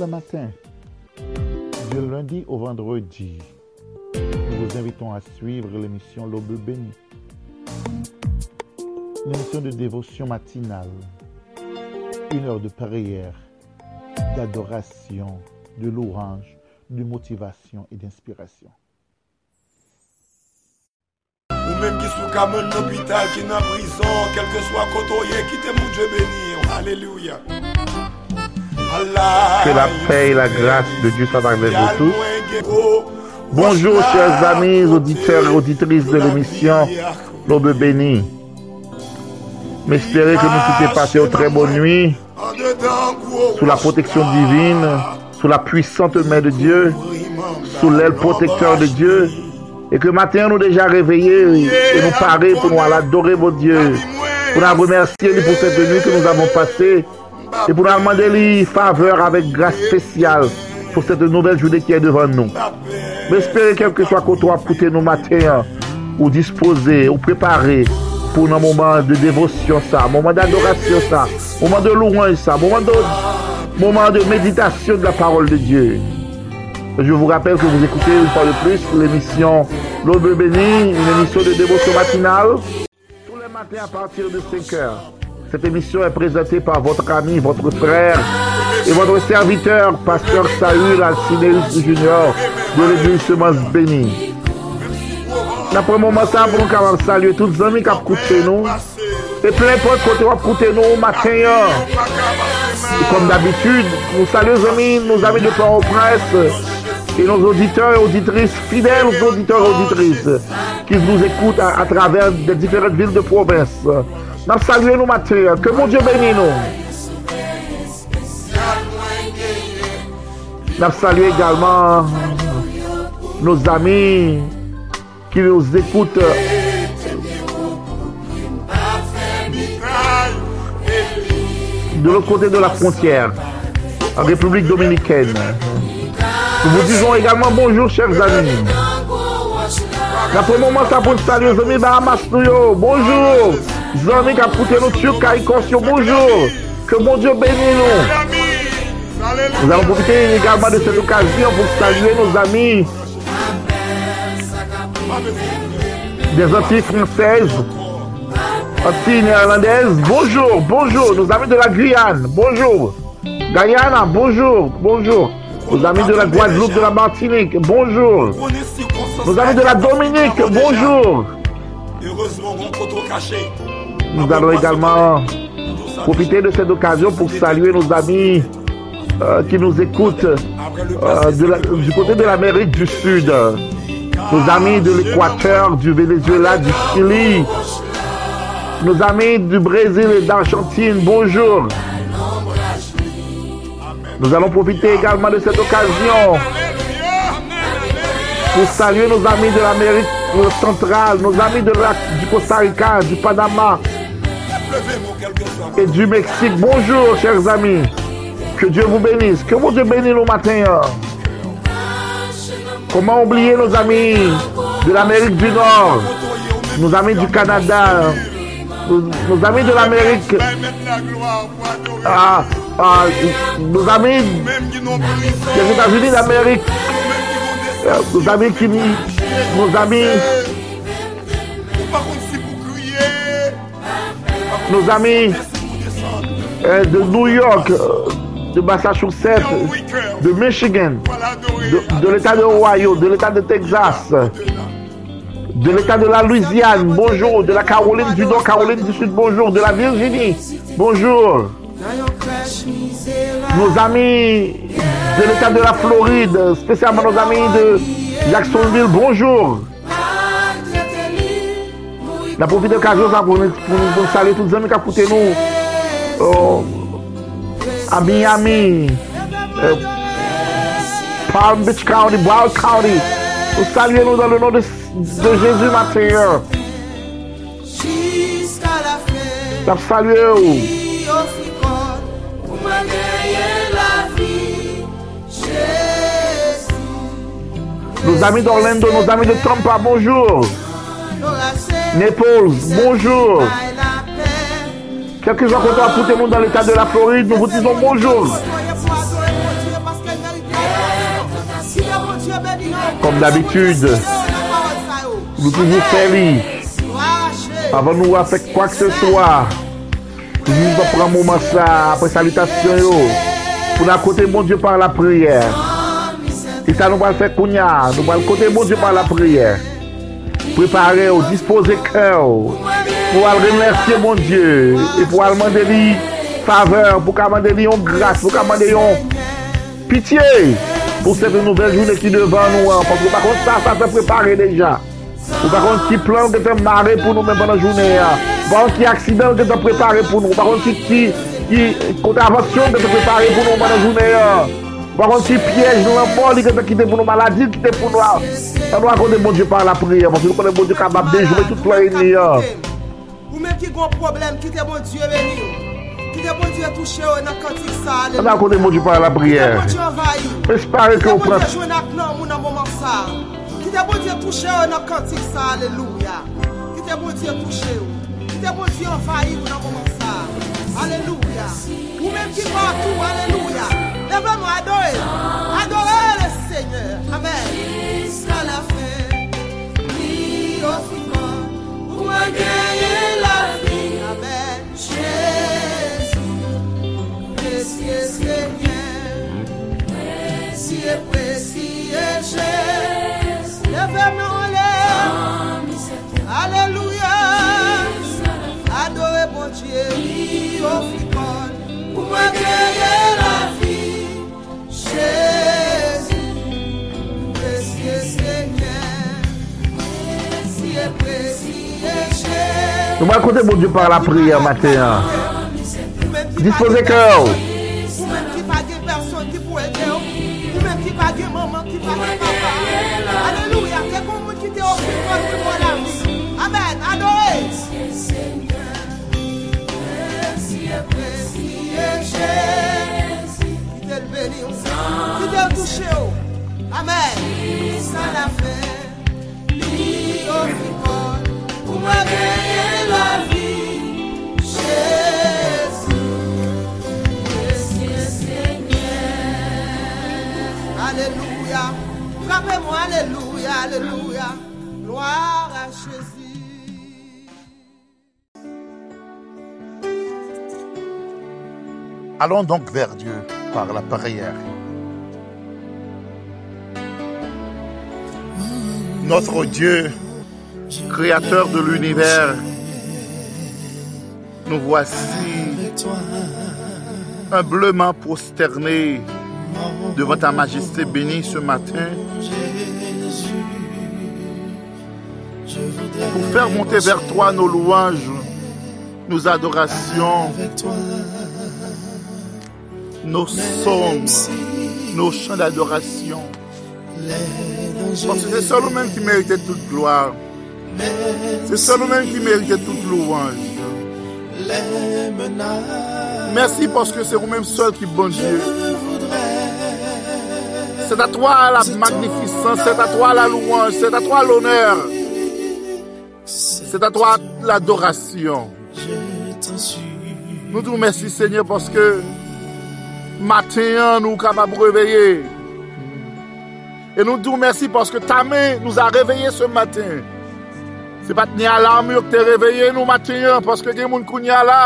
le matin, du lundi au vendredi. Nous vous invitons à suivre l'émission L'Aube bénie. Une émission de dévotion matinale. Une heure de prière, d'adoration, de louange, de motivation et d'inspiration. Que la paix et la grâce de Dieu soient avec vous tous. Bonjour chers amis, auditeurs et auditrices de l'émission. L'Aube bénie. M'espérer que nous puissions passer une très bonne nuit. Sous la protection divine, sous la puissante main de Dieu, sous l'aile protecteur de Dieu, et que matin nous déjà réveillés et nous parer pour nous adorer vos dieux, pour nous remercier pour cette nuit que nous avons passée et pour nous demander les faveurs avec grâce spéciale pour cette nouvelle journée qui est devant nous. J'espère quel que soit côté pour nous matin, ou disposer, ou préparer pour un moment de dévotion, ça, moment d'adoration, ça, moment de louange, ça, moment de, moment de méditation de la parole de Dieu. Je vous rappelle que vous écoutez une fois de plus l'émission L'Aube bénie, une émission de dévotion matinale, tous les matins à partir de 5 heures. Cette émission est présentée par votre ami, votre frère et votre serviteur, Pasteur Saül Alcineus Junior de l'église Semence Bénie. Après un moment, ça, pour nous saluer tous les amis qui écouté nous. Et plein de côté ont écouté nous au matin. Et comme d'habitude, nous saluons nos amis, nos amis de Port-au-Prince et nos auditeurs et auditrices, fidèles auditeurs et auditrices, qui nous écoutent à, travers des différentes villes de province. Nous saluons nous matin. Que mon Dieu bénisse nous. Nous saluons également nos amis qui nous écoutent de l'autre côté de la frontière, en République dominicaine. Nous vous disons également bonjour, chers amis. Après moment, ça pour saluer les amis Bahamas Bonjour. Amis qui ont poussé nous sur Bonjour. Que mon Dieu bénisse nous. Allons profiter également de cette occasion pour saluer nos amis des Antilles françaises, Antilles néerlandaises. Bonjour, bonjour. Nos amis de la Guyane. Bonjour. Guyana, bonjour, bonjour. Nos amis de la Guadeloupe, de la Martinique, bonjour. Nos amis de la Dominique, bonjour. Nous allons également profiter de cette occasion pour saluer nos amis euh, qui nous écoutent euh, du côté de l'Amérique du Sud. Nos amis de l'Équateur, du Venezuela, du Chili. Nos amis du Brésil et d'Argentine, bonjour. Nous allons profiter également de cette occasion pour saluer nos amis de l'Amérique centrale, nos amis du Costa Rica, du Panama et du Mexique. Bonjour, chers amis. Que Dieu vous bénisse. Que mon Dieu bénisse le matin. Comment oublier nos amis de l'Amérique du Nord, nos amis du Canada, nos, amis de l'Amérique. Ah, ah, nos amis des États-Unis d'Amérique. Nos amis qui. Nos amis. Nos amis euh, de New York, de Massachusetts, de Michigan, de, de l'État de Ohio, de l'État de Texas, de l'État de la Louisiane, bonjour, de la Caroline du Nord, Caroline du Sud, bonjour, de la Virginie, bonjour. Nos amis de l'État de la Floride, spécialement nos amis de Jacksonville, bonjour. La profite d'occasion pour nous, pour saluer tous les amis qui ont écouté nous euh, à Miami, euh, Palm Beach County, Broward County. Nous saluons nous dans le nom de de Jésus matin. Ça salue. Nos amis d'Orlando, nos amis de Tampa, bonjour. Naples, bonjour. Quelques qu'on pour tout le monde dans l'état de la Floride, nous vous disons bonjour. Kom d'habitude, nou toujou fè li. Avan nou a fèk kwa k se swa, toujou va pran mouman sa apre salitasyon yo. Pou nan kote moun Diyo par la priyer. Si sa nou bal fèk kounya, nou bal kote moun Diyo par la priyer. Prepare ou, dispose kè ou. Pou al remersye moun Diyo. E pou al mande li faveur, pou ka mande li yon grase, pou ka mande yon pitiye. Pou seve nouvel jounen ki devan nou an. Pou pa kon sa, sa se prepare deja. Pou pa kon ki plan ou ke te mare pou nou men banan jounen an. Pou pa kon ki aksidant ou ke te prepare pou nou. Pou pa kon ki ki... ki kontravasyon ke te prepare pou nou manan jounen yon. Wakon si piyej nou an moli ke te kite pou nou maladi, kite pou nou an. An nou akonde moun die par la priye, wakon si nou konen moun die kabab dejoume tout la yon yon. Ou men ki gon problem, ki te bon Diyo veni ou. Ki te bon Diyo touche ou nan kantik sa ale. An akone moun di pa la priye. Ki te bon Diyo envayi ou. Espare ki ou pran. Ki te bon Diyo jwen ak nan moun nan mouman sa. Ki te bon Diyo touche ou nan kantik sa ale lou ya. Ki te bon Diyo touche ou. Ki te bon Diyo envayi ou nan mouman sa. Aleluya. Ou menm ki patou, aleluya. Leve nou adore. Adore le Seigneur. Amen. Jusqu'à la fin, oui, au Jésus. Presye Seigneur. Presye, presye t'es offert pour mon. Amen. Amen. Ça l'a fait. Lui offre pour me gagner la Allons donc vers Dieu par la prière. Notre Dieu, créateur de l'univers, nous voici humblement prosternés devant ta majesté bénie ce matin pour faire monter vers toi nos louanges, nos adorations, nos psaumes, nos chants d'adoration. Parce que c'est seul même qui méritait toute gloire. C'est seul même qui méritait toute louange. Merci parce que c'est vous-même seul qui bon Dieu. C'est à toi la magnificence, c'est à toi la louange, c'est à toi l'honneur. C'est à toi l'adoration. Nous te remercions Seigneur parce que matin nous sommes capables de réveiller. Et nous te remercions parce que ta main nous a réveillés ce matin. Se pat ni alam yo kte reveye nou matenyan, paske gen moun koun ya la,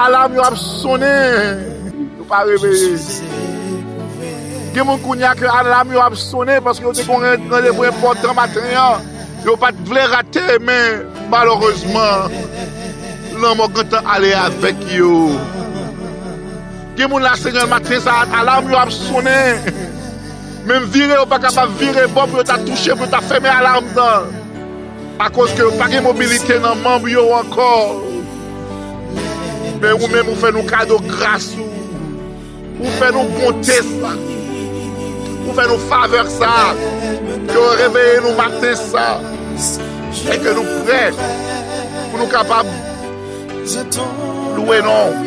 alam yo ap sone, nou pa reveye. Gen moun koun ya ke alam yo ap sone, paske yo te kon renevwe potan matenyan, yo pat vle rate, men malorosman, nan mwen kontan ale avek yo. Gen moun la senyon maten sa, alam yo ap sone, men vire yo pa kapap vire, bon pou yo ta touche, pou yo ta feme alam dan. A koz ke ou pa gen mobilite nan mamb yo ankor. Men ou men ou fe nou kado grasou. Ou fe nou bonte sa. Ou fe nou faveur sa. Yo reveye nou mate sa. E ke nou pre. Pou nou kapab. Loue non.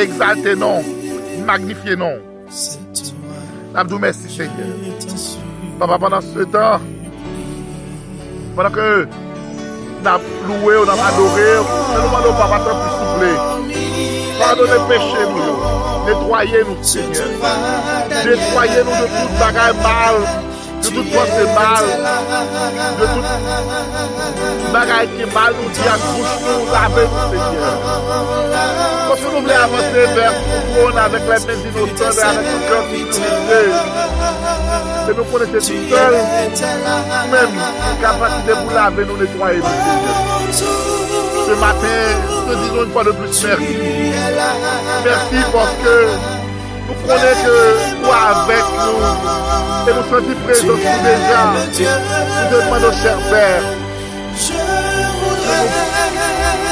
Exalte non. Magnifie non. Namdou mersi seke. Papa, pendant se tan. Panan ke nan louwe ou nan adore, nan nou mandou pa patan pou souple. Pardonne peche nou yo. Netwoye nou, Seigneur. Netwoye nou de tout bagay mal. De tout pense mal. De tout bagay ki mal nou di ak bouch nou. Lave nou, Seigneur. Konse nou vle avante ver pou kon avèk la men dinotan, avèk le kèm dinotan. Et nous connaissons tout seul, nous-mêmes, une capacité pour laver, nous nettoyer, nous. Ce matin, nous disons une fois de plus merci. Merci parce que nous connaissons que toi avec nous et nous sentons présents déjà. Nous demandons, cher Père, de nous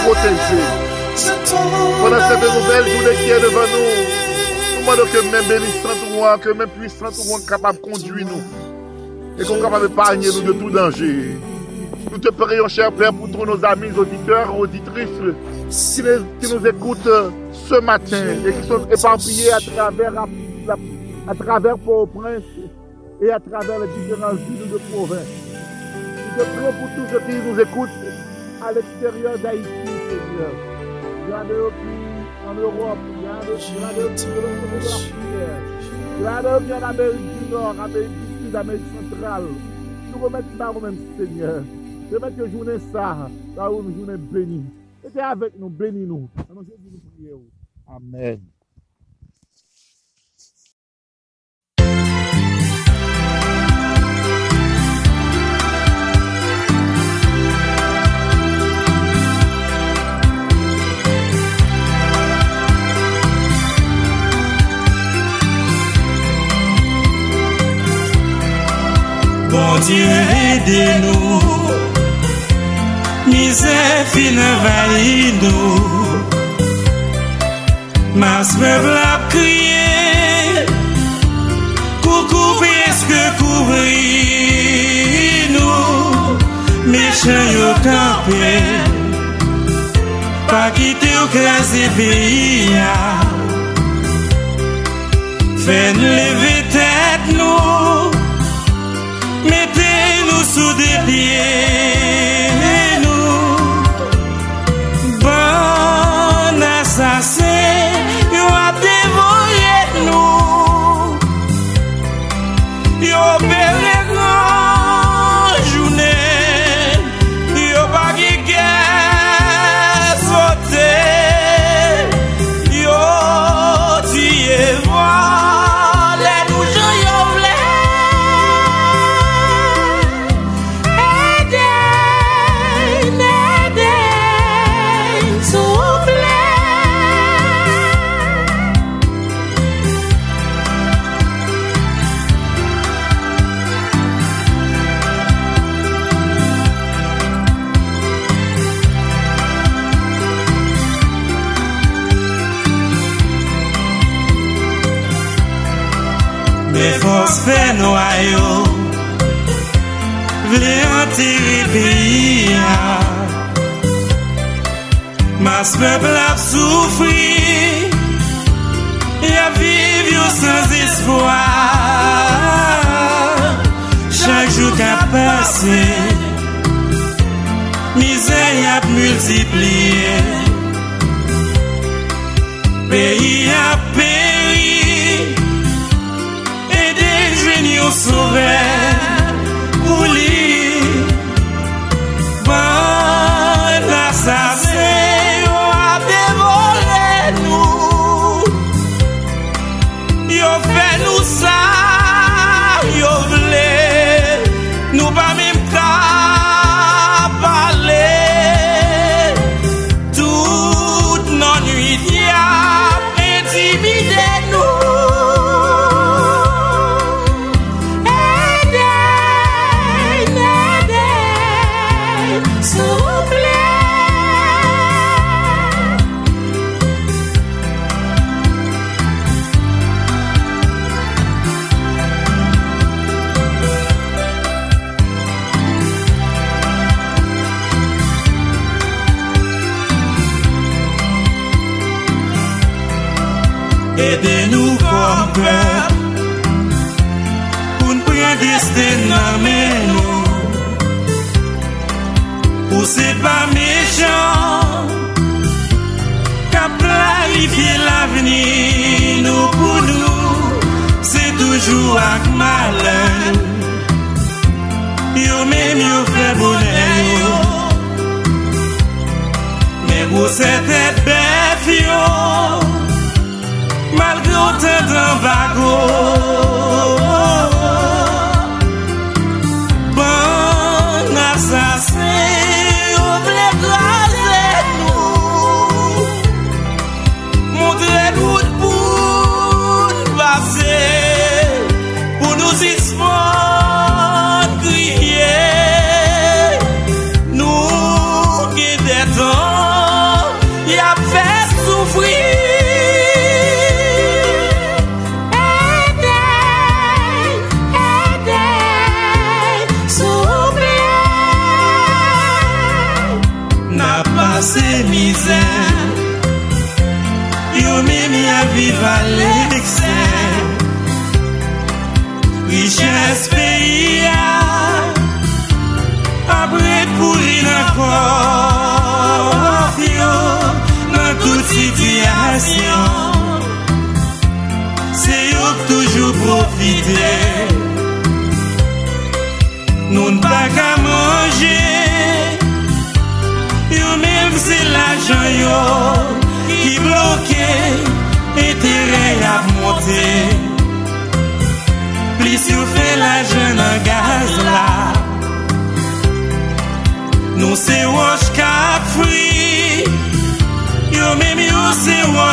protéger. Pendant cette nouvelle journée qui est devant nous, que même bénissant que même puissant soit capable de conduire nous et qu'on capable d'épargner nous de tout danger. Nous te prions, cher Père, pour tous nos amis auditeurs, auditrices qui, nous écoutent ce matin et qui sont éparpillés à travers, à, travers Port-au-Prince et à travers les différentes villes de province. Nous te prions pour tous ceux qui nous écoutent à l'extérieur d'Haïti, Seigneur. A en Europe, You are the people of Afrique. You are the people en Amérique du Nord, Amérique du Sud, Amérique centrale. Nous remettons ça vous-même, Seigneur. Remettons que journée ça, ça une journée bénie. C'était avec nous, bénis-nous. Amen. Bon Diyo ede nou Mize fine vayi nou Mas me blap kriye Kou koupe eske koubri nou Mèche yo kampe Pa kite yo krasi peyi ya Fèn levete Mettez-nous sous des Vle anteri peyi ya. Mas pepl ap soufri. Ya viv yo sans espoir. Chak jou ka pase. Mize yap multipliye. Peyi ap peri. E de jwen yo souve Jou ak malen. Yo Yo mèm yo fè bonen yo. Mè gwo se tè bef yo. Malgré ou tè dran vago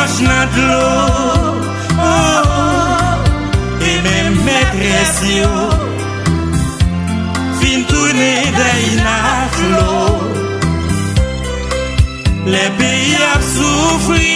Proche nan d'lo E men metres yo. Fin toune day nan flo. Le peyi ap soufri.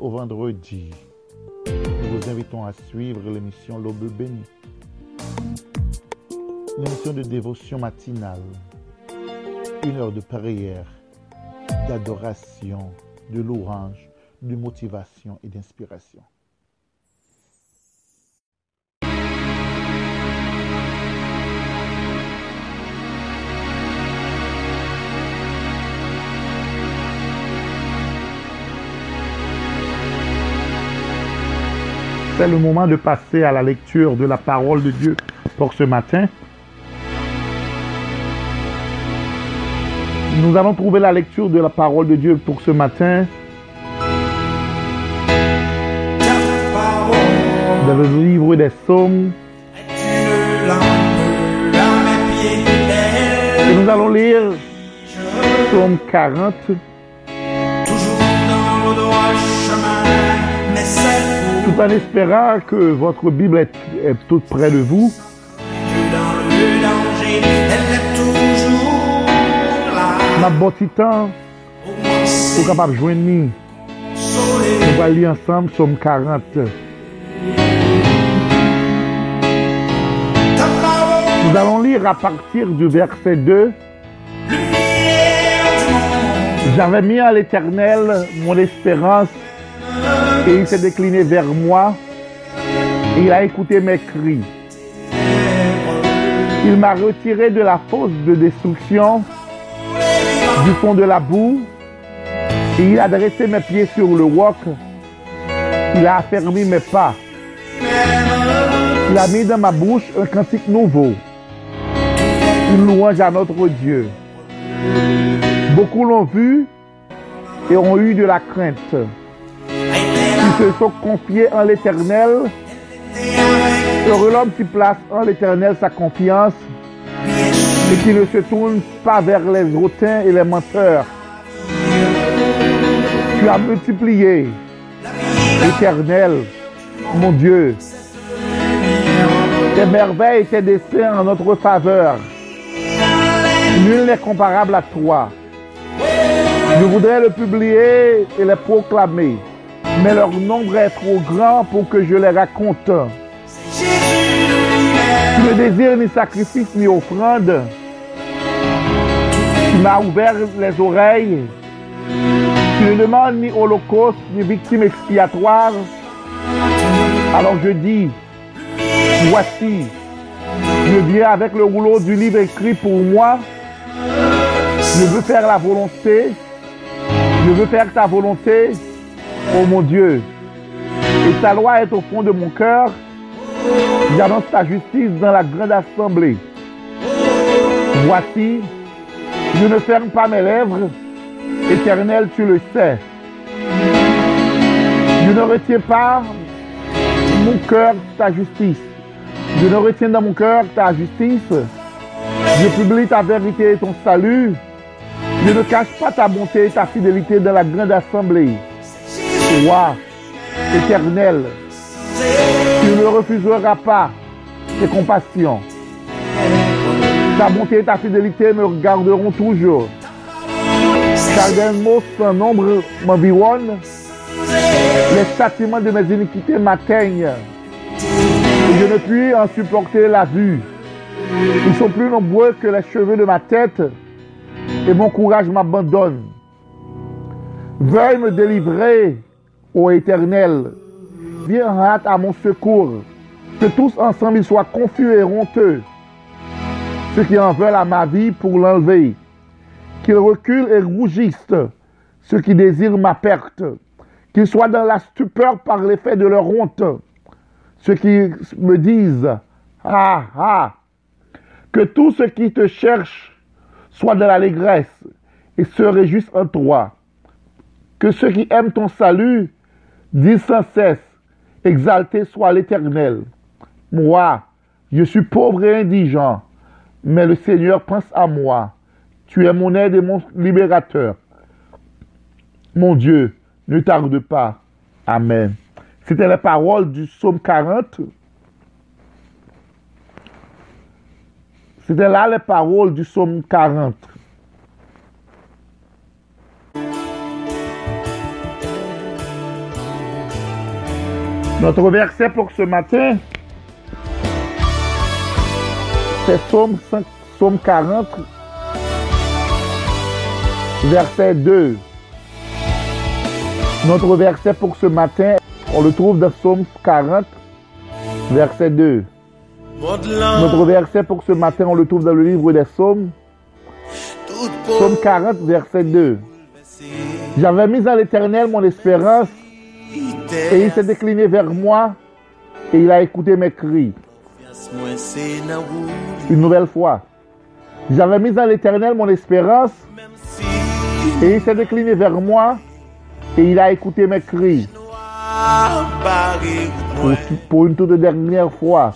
Au vendredi, nous vous invitons à suivre l'émission L'Aube bénie. Une émission de dévotion matinale, une heure de prière, d'adoration, de louange, de motivation et d'inspiration. C'est le moment de passer à la lecture de la parole de Dieu pour ce matin. Nous allons trouver la lecture de la parole de Dieu pour ce matin dans le livre des psaumes. Et nous allons lire psaume 40, tout en espérant que votre Bible est, toute près de vous. Ma petit temps pour capable joindre nous. On va lire ensemble psaume 40. Nous allons lire à partir du verset 2. J'avais mis à l'Éternel mon espérance et il s'est décliné vers moi il a écouté mes cris. Il m'a retiré de la fosse de destruction, du fond de la boue, et il a dressé mes pieds sur le roc. Il a affermi mes pas. Il a mis dans ma bouche un cantique nouveau, une louange à notre Dieu. Beaucoup l'ont vu et ont eu de la crainte. Ils se sont confiés en l'Éternel. Heureux l'homme qui place en l'Éternel sa confiance et qui ne se tourne pas vers les hautains et les menteurs. Tu as multiplié, l'Éternel, mon Dieu, tes merveilles et tes desseins en notre faveur. Nul n'est comparable à toi. Je voudrais le publier et le proclamer, mais leur nombre est trop grand pour que je les raconte. Tu ne désires ni sacrifice ni offrande. Tu m'as ouvert les oreilles. Tu ne demandes ni holocauste ni victime expiatoire. Alors je dis, voici, je viens avec le rouleau du livre écrit pour moi. Je veux faire la volonté. Je veux faire ta volonté, oh mon Dieu. Et ta loi est au fond de mon cœur. J'annonce ta justice dans la grande assemblée. Voici, je ne ferme pas mes lèvres. Éternel, tu le sais. Je ne retiens pas mon cœur ta justice. Je ne retiens dans mon cœur ta justice. Je publie ta vérité et ton salut. Je ne cache pas ta bonté et ta fidélité dans la grande assemblée. Roi, éternel, tu ne refuseras pas tes compassions. Ta bonté et ta fidélité me regarderont toujours. Car d'un mot sans nombre m'environne. Les châtiments de mes iniquités m'atteignent. Je ne puis en supporter la vue. Ils sont plus nombreux que les cheveux de ma tête. Et mon courage m'abandonne. Veuille me délivrer, ô Éternel. Viens hâte à mon secours. Que tous ensemble ils soient confus et honteux. Ceux qui en veulent à ma vie pour l'enlever. Qu'ils reculent et rougissent. Ceux qui désirent ma perte. Qu'ils soient dans la stupeur par l'effet de leur honte. Ceux qui me disent, ah, ah, que tous ceux qui te cherchent soient dans l'allégresse et se réjouissent en toi. Que ceux qui aiment ton salut disent sans cesse, exalté soit l'Éternel. Moi, je suis pauvre et indigent, mais le Seigneur pense à moi. Tu es mon aide et mon libérateur. Mon Dieu, ne tarde pas. Amen. C'était la parole du psaume 40. C'était là les paroles du psaume 40. Notre verset pour ce matin, c'est psaume, 5, psaume 40, verset 2. Notre verset pour ce matin, on le trouve dans psaume 40, verset 2. Notre verset pour ce matin, on le trouve dans le livre des psaumes. Psaume 40, verset 2. J'avais mis en l'éternel mon espérance et il s'est décliné vers moi et il a écouté mes cris. Une nouvelle fois. J'avais mis en l'éternel mon espérance et il s'est décliné vers moi et il a écouté mes cris. Pour, une toute dernière fois.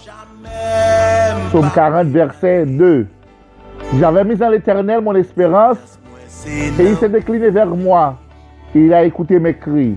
Psaume 40, verset 2. J'avais mis en l'éternel mon espérance et il s'est décliné vers moi et il a écouté mes cris.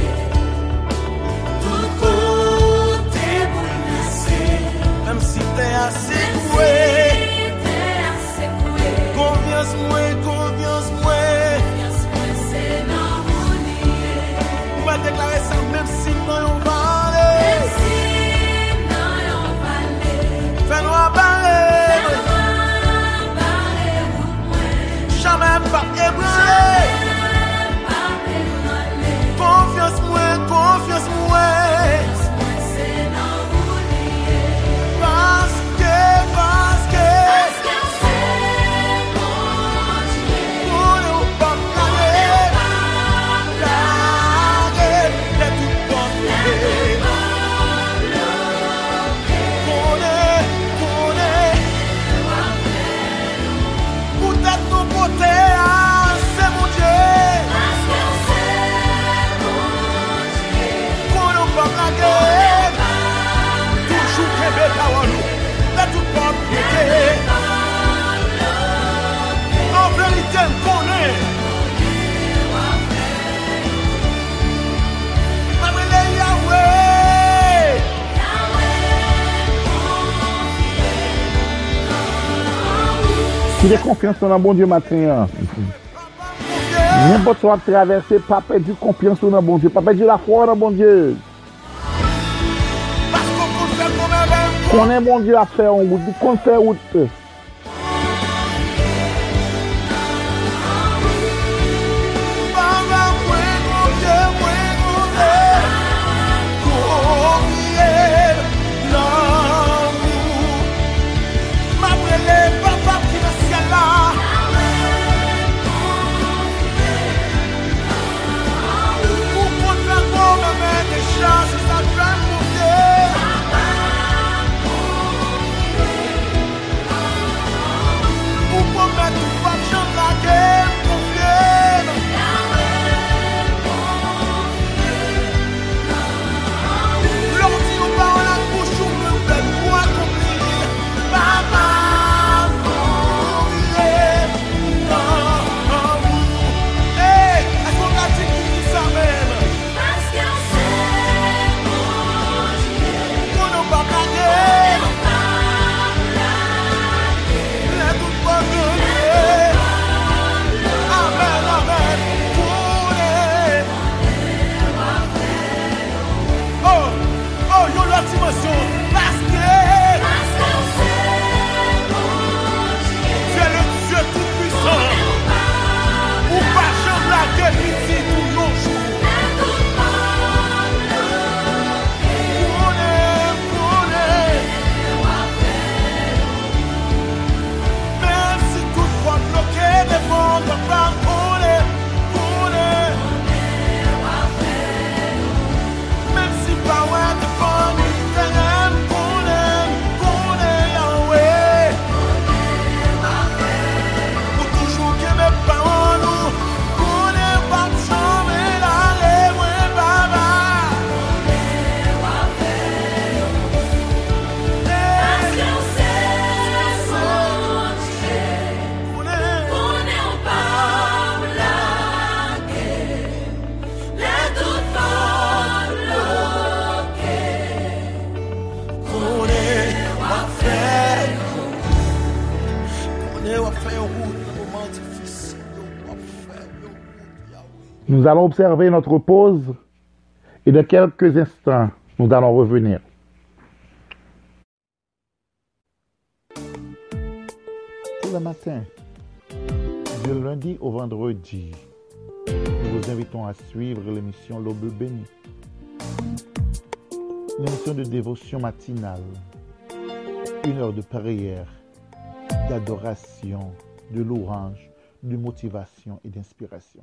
même si t'es assez coué. Confiance moi, confiance Konfians nan bon Diyo maten ya. Mwen bot so ap traverse, pa pe di konfians nan bon Diyo. Pa pe di la fwa nan bon Diyo. Konen bon Diyo a fe yon wout, di kon fe Nous allons observer notre pause et de quelques instants, nous allons revenir. Tout le matin, du lundi au vendredi, nous vous invitons à suivre l'émission L'Aube béni. Une émission de dévotion matinale, une heure de prière, d'adoration, de louange, de motivation et d'inspiration.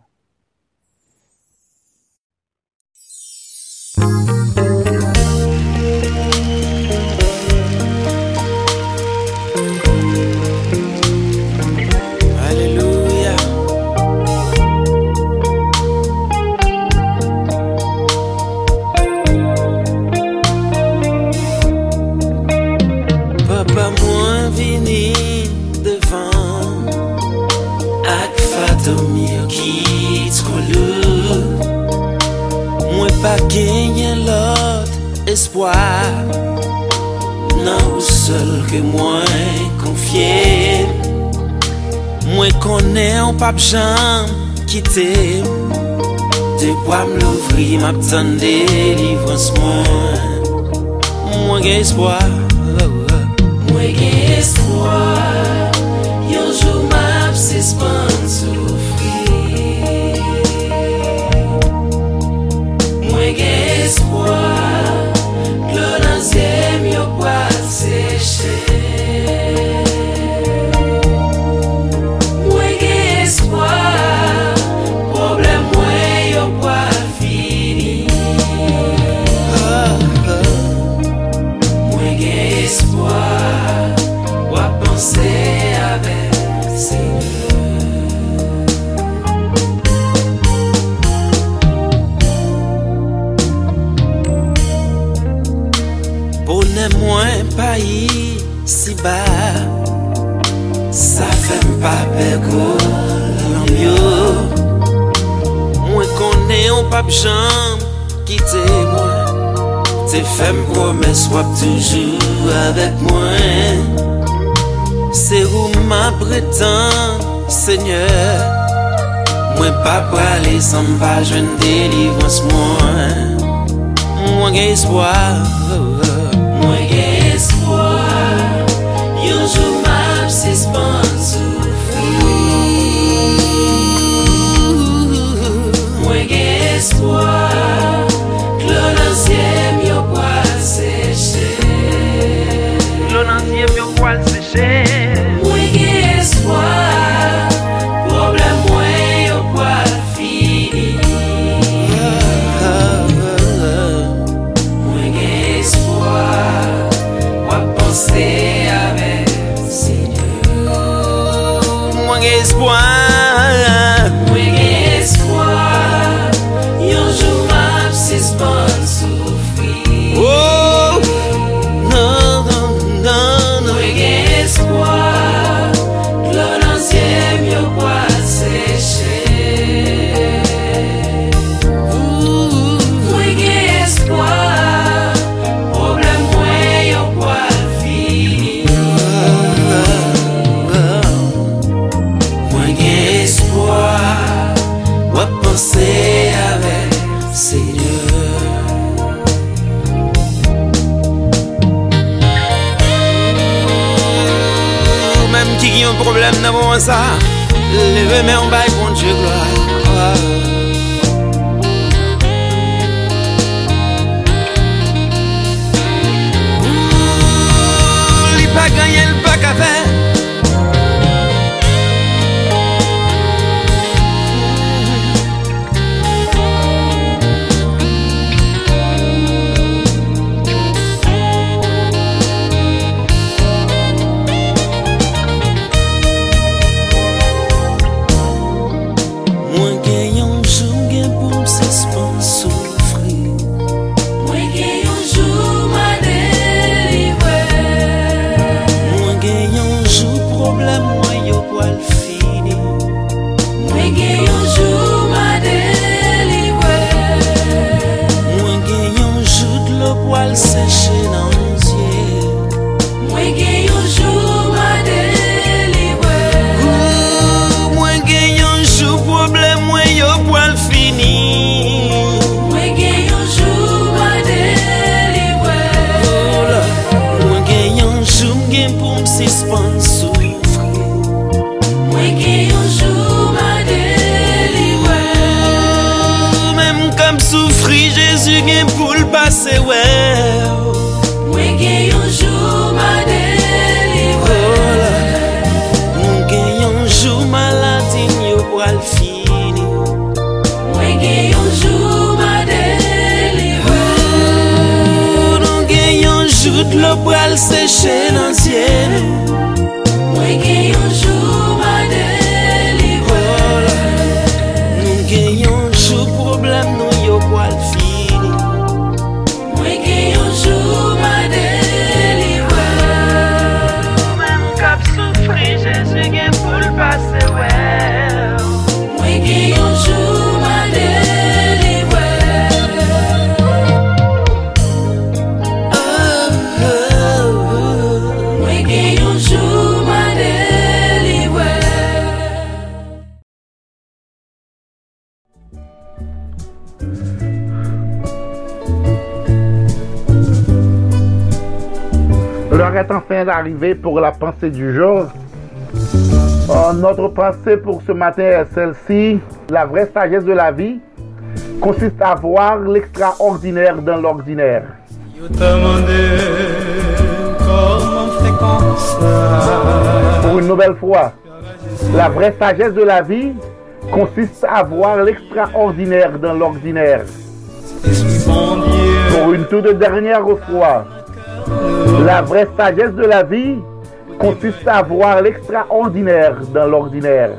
jam kite. Depwa m louvri m ap tan delivran mwen. Mwen gen espoi Mwen gen espoi yi si ba. Sa fem pa pe kolam yo. Mwen kone ou pap jam kite mwen. Te fem promes wap toujou avek mwen. Se ou ma bretan, seigneur Mwen pa prale san pa jwen delivans mwen. Mwen gen espoir, mwen gen Lò nan siye myo kwa l seche nan bon an sa. Leve men ou bay kon che gloa Ou li pa ganyen, li pa kape station ancienne arrivés pour la pensée du jour. Oh, notre pensée pour ce matin est celle-ci. La vraie sagesse de la vie consiste à voir l'extraordinaire dans l'ordinaire. Pour une nouvelle fois, la vraie sagesse de la vie consiste à voir l'extraordinaire dans l'ordinaire. Pour une toute dernière fois, la vraie sagesse de la vie consiste à voir l'extraordinaire dans l'ordinaire.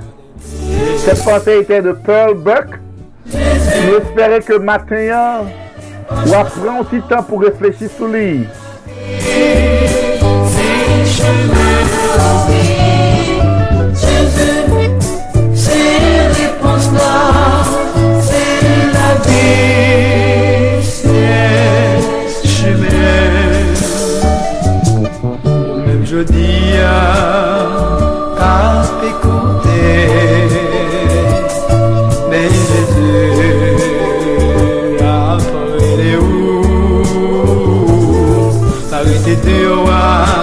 Cette pensée était de Pearl Buck. J'espérais que matin, ou après un petit temps pour réfléchir sur lui. Arrêtez you. voir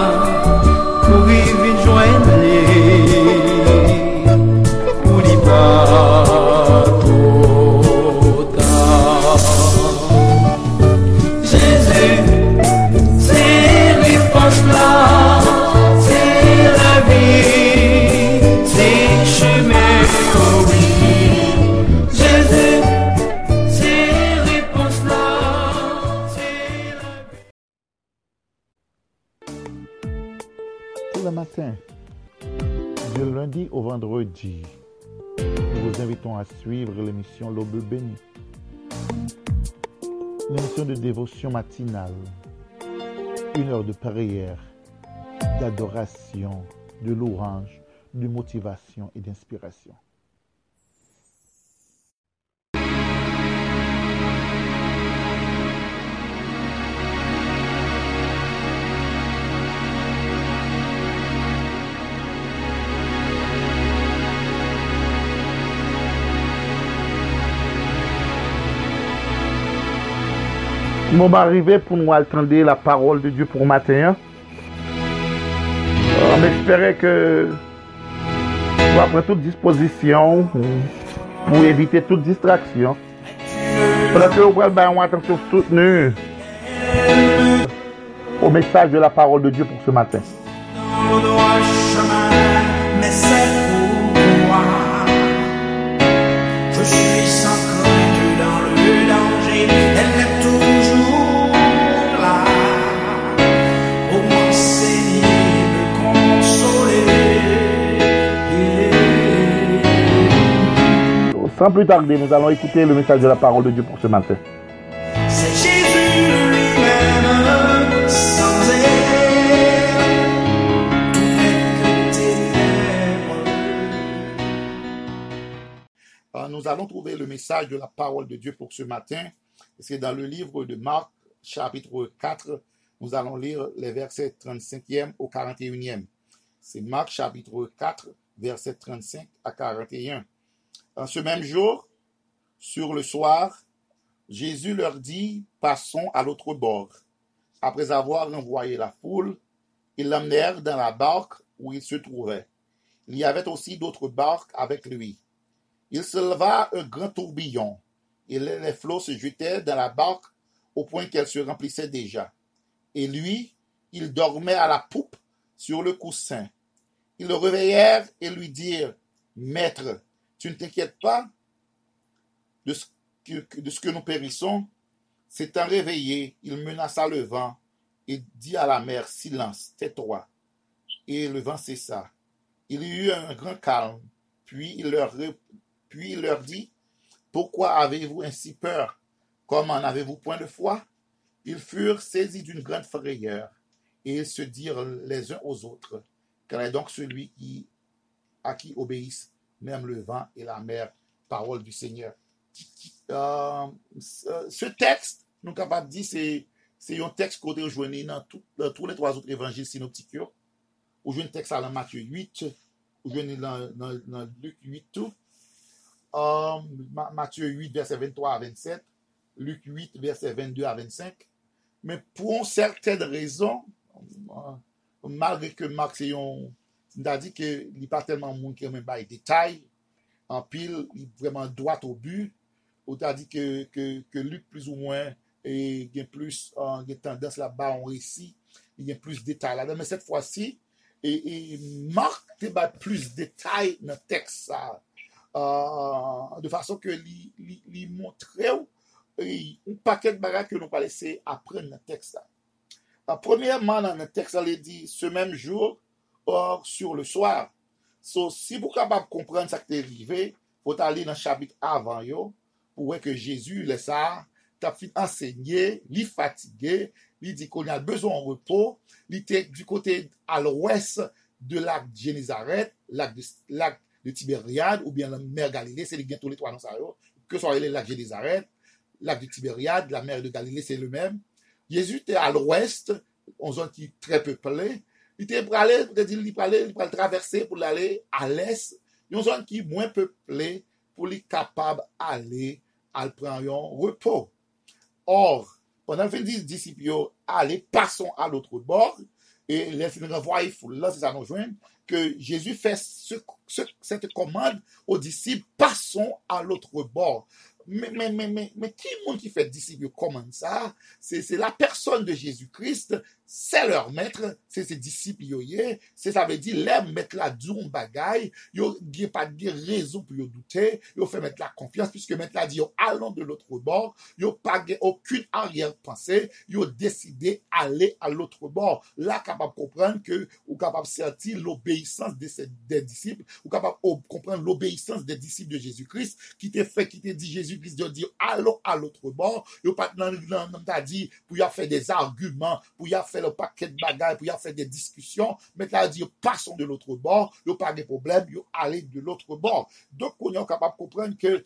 Nous vous invitons à suivre l'émission L'Aube bénie. L'émission de dévotion matinale. Une heure de prière, d'adoration, de louange, de motivation et d'inspiration. Nous va arriver pour nous attendre la parole de Dieu pour matin. On espérait que après toute disposition pour éviter toute distraction. Pendant que vous avez une attention soutenue au message de la parole de Dieu pour ce matin. Sans plus tarder, nous allons écouter le message de la parole de Dieu pour ce matin. C'est Jésus lui-même, sans elle, tout n'est que ténèbres. Alors, nous allons trouver le message de la parole de Dieu pour ce matin. C'est dans le livre de Marc, chapitre 4. Nous allons lire les versets 35e au 41e. C'est Marc, chapitre 4, versets 35 à 41. En ce même jour, sur le soir, Jésus leur dit, passons à l'autre bord. Après avoir renvoyé la foule, ils l'emmenèrent dans la barque où il se trouvait. Il y avait aussi d'autres barques avec lui. Il se leva un grand tourbillon, et les flots se jetaient dans la barque au point qu'elle se remplissait déjà. Et lui, il dormait à la poupe sur le coussin. Ils le réveillèrent et lui dirent, Maître, tu ne t'inquiètes pas de ce que, nous périssons S'étant réveillé, il menaça le vent et dit à la mer, Silence, tais-toi. Et le vent cessa. Il y eut un grand calme. Puis il leur, dit, Pourquoi avez-vous ainsi peur? Comment n'avez-vous point de foi? Ils furent saisis d'une grande frayeur, et ils se dirent les uns aux autres, Quel est donc celui à qui obéissent même le vent et la mer Parole du Seigneur. Euh, ce texte, nous capables de dire, c'est un texte qu'on joigné dans, dans tous les trois autres évangiles synoptiques. Ou un texte la Matthieu 8, ou dans, dans, dans Luc 8 tout. Euh, Ma- Matthieu 8, verset 23 à 27, Luc 8, verset 22 à 25. Mais pour une certaine raison, euh, malgré que Marc, c'est un, il a dit que il n'est pas tellement monde qui aime pas les détails, en pile, il est vraiment droit au but. Ou t'as dit que, que, que Luc, plus ou il y a plus euh, il y a tendance là-bas en récit, il y a plus de détails là-dedans. Mais cette fois-ci, et, et Marc te bat plus de détails dans le texte, ça, euh, de façon que li, li, li montre et un paquet de bagages que nous pas laisser apprendre dans le texte. ça. Euh, premièrement, dans le texte, elle dit ce même jour, or sur le soir. So, si vous êtes capable de comprendre ce qui est arrivé, faut aller dans le chapitre avant, yo, pour que Jésus, le ça, t'a fait enseigner, il fatigué, il dit qu'on a besoin de repos, il était du côté à l'ouest de lac de Génézareth, lac de, lac de Tibériade, ou bien la mer Galilée, c'est tous les trois yo. que soit le lac Génézareth, lac de Tibériade, la mer de Galilée, c'est le même. Jésus était à l'ouest, en zone qui est très peuplée, il était pour aller, peut-être il aller, il aller traverser pour aller à l'est, une zone qui est moins peuplée pour les capable d'aller à prendre un repos. Or, pendant le fin disciples, allez, passons à l'autre bord, et les fin là, c'est que Jésus fait ce- cette commande aux disciples, passons à l'autre bord. Mais, mais, mais, mais, qui monde qui fait disciples comme ça? C'est, la personne de Jésus-Christ, c'est leur maître, c'est ses disciples, c'est ça veut dire, les maîtres là, d'un bagay, yo, n'y pas de raison pour yo douter, yo fait mettre la confiance, puisque maître là dit, allons de l'autre bord, yo pas aucune arrière-pensée, yo décidé aller à l'autre bord. Là, capable de comprendre que, ou capable de sentir l'obéissance des disciples, ou capable de comprendre l'obéissance des disciples de Jésus-Christ, qui te fait, qui te dit Jésus-Christ de dire, allons à l'autre bord, yo pas t'a dit, pour y a fait des arguments, pour y a fait le paquet de bagages, pour y a fait des discussions, mais là, dit, passons de l'autre bord, yo pas de problème, yo allez de l'autre bord. Donc, on est capable de comprendre que,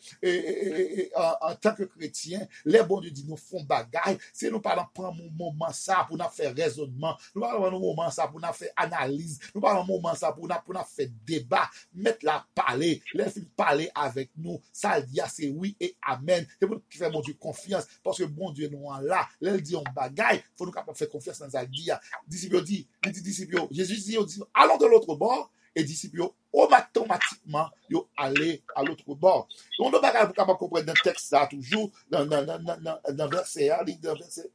en, tant que chrétien, les bons Dieu dit, nous font bagaille, c'est nous parlons prendre un moment ça pour nous faire raisonnement, nous parlons un moment ça pour nous faire analyse, nous parlons un moment ça pour nous, pour nous faire débat, mettre la parler, laisser parler avec nous, ça dit, c'est oui et amen. C'est pour qui fait mon Dieu confiance, parce que bon Dieu nous en là, il dit on bagaille, faut nous capable faire confiance dans ça dit, disciple dit, il dit disciple, Jésus dit, allons de l'autre bord, et disciple automatiquement yo aller à l'autre bord. On ne va pas capable comprendre dans le texte ça toujours dans dans dans dans verset dans verset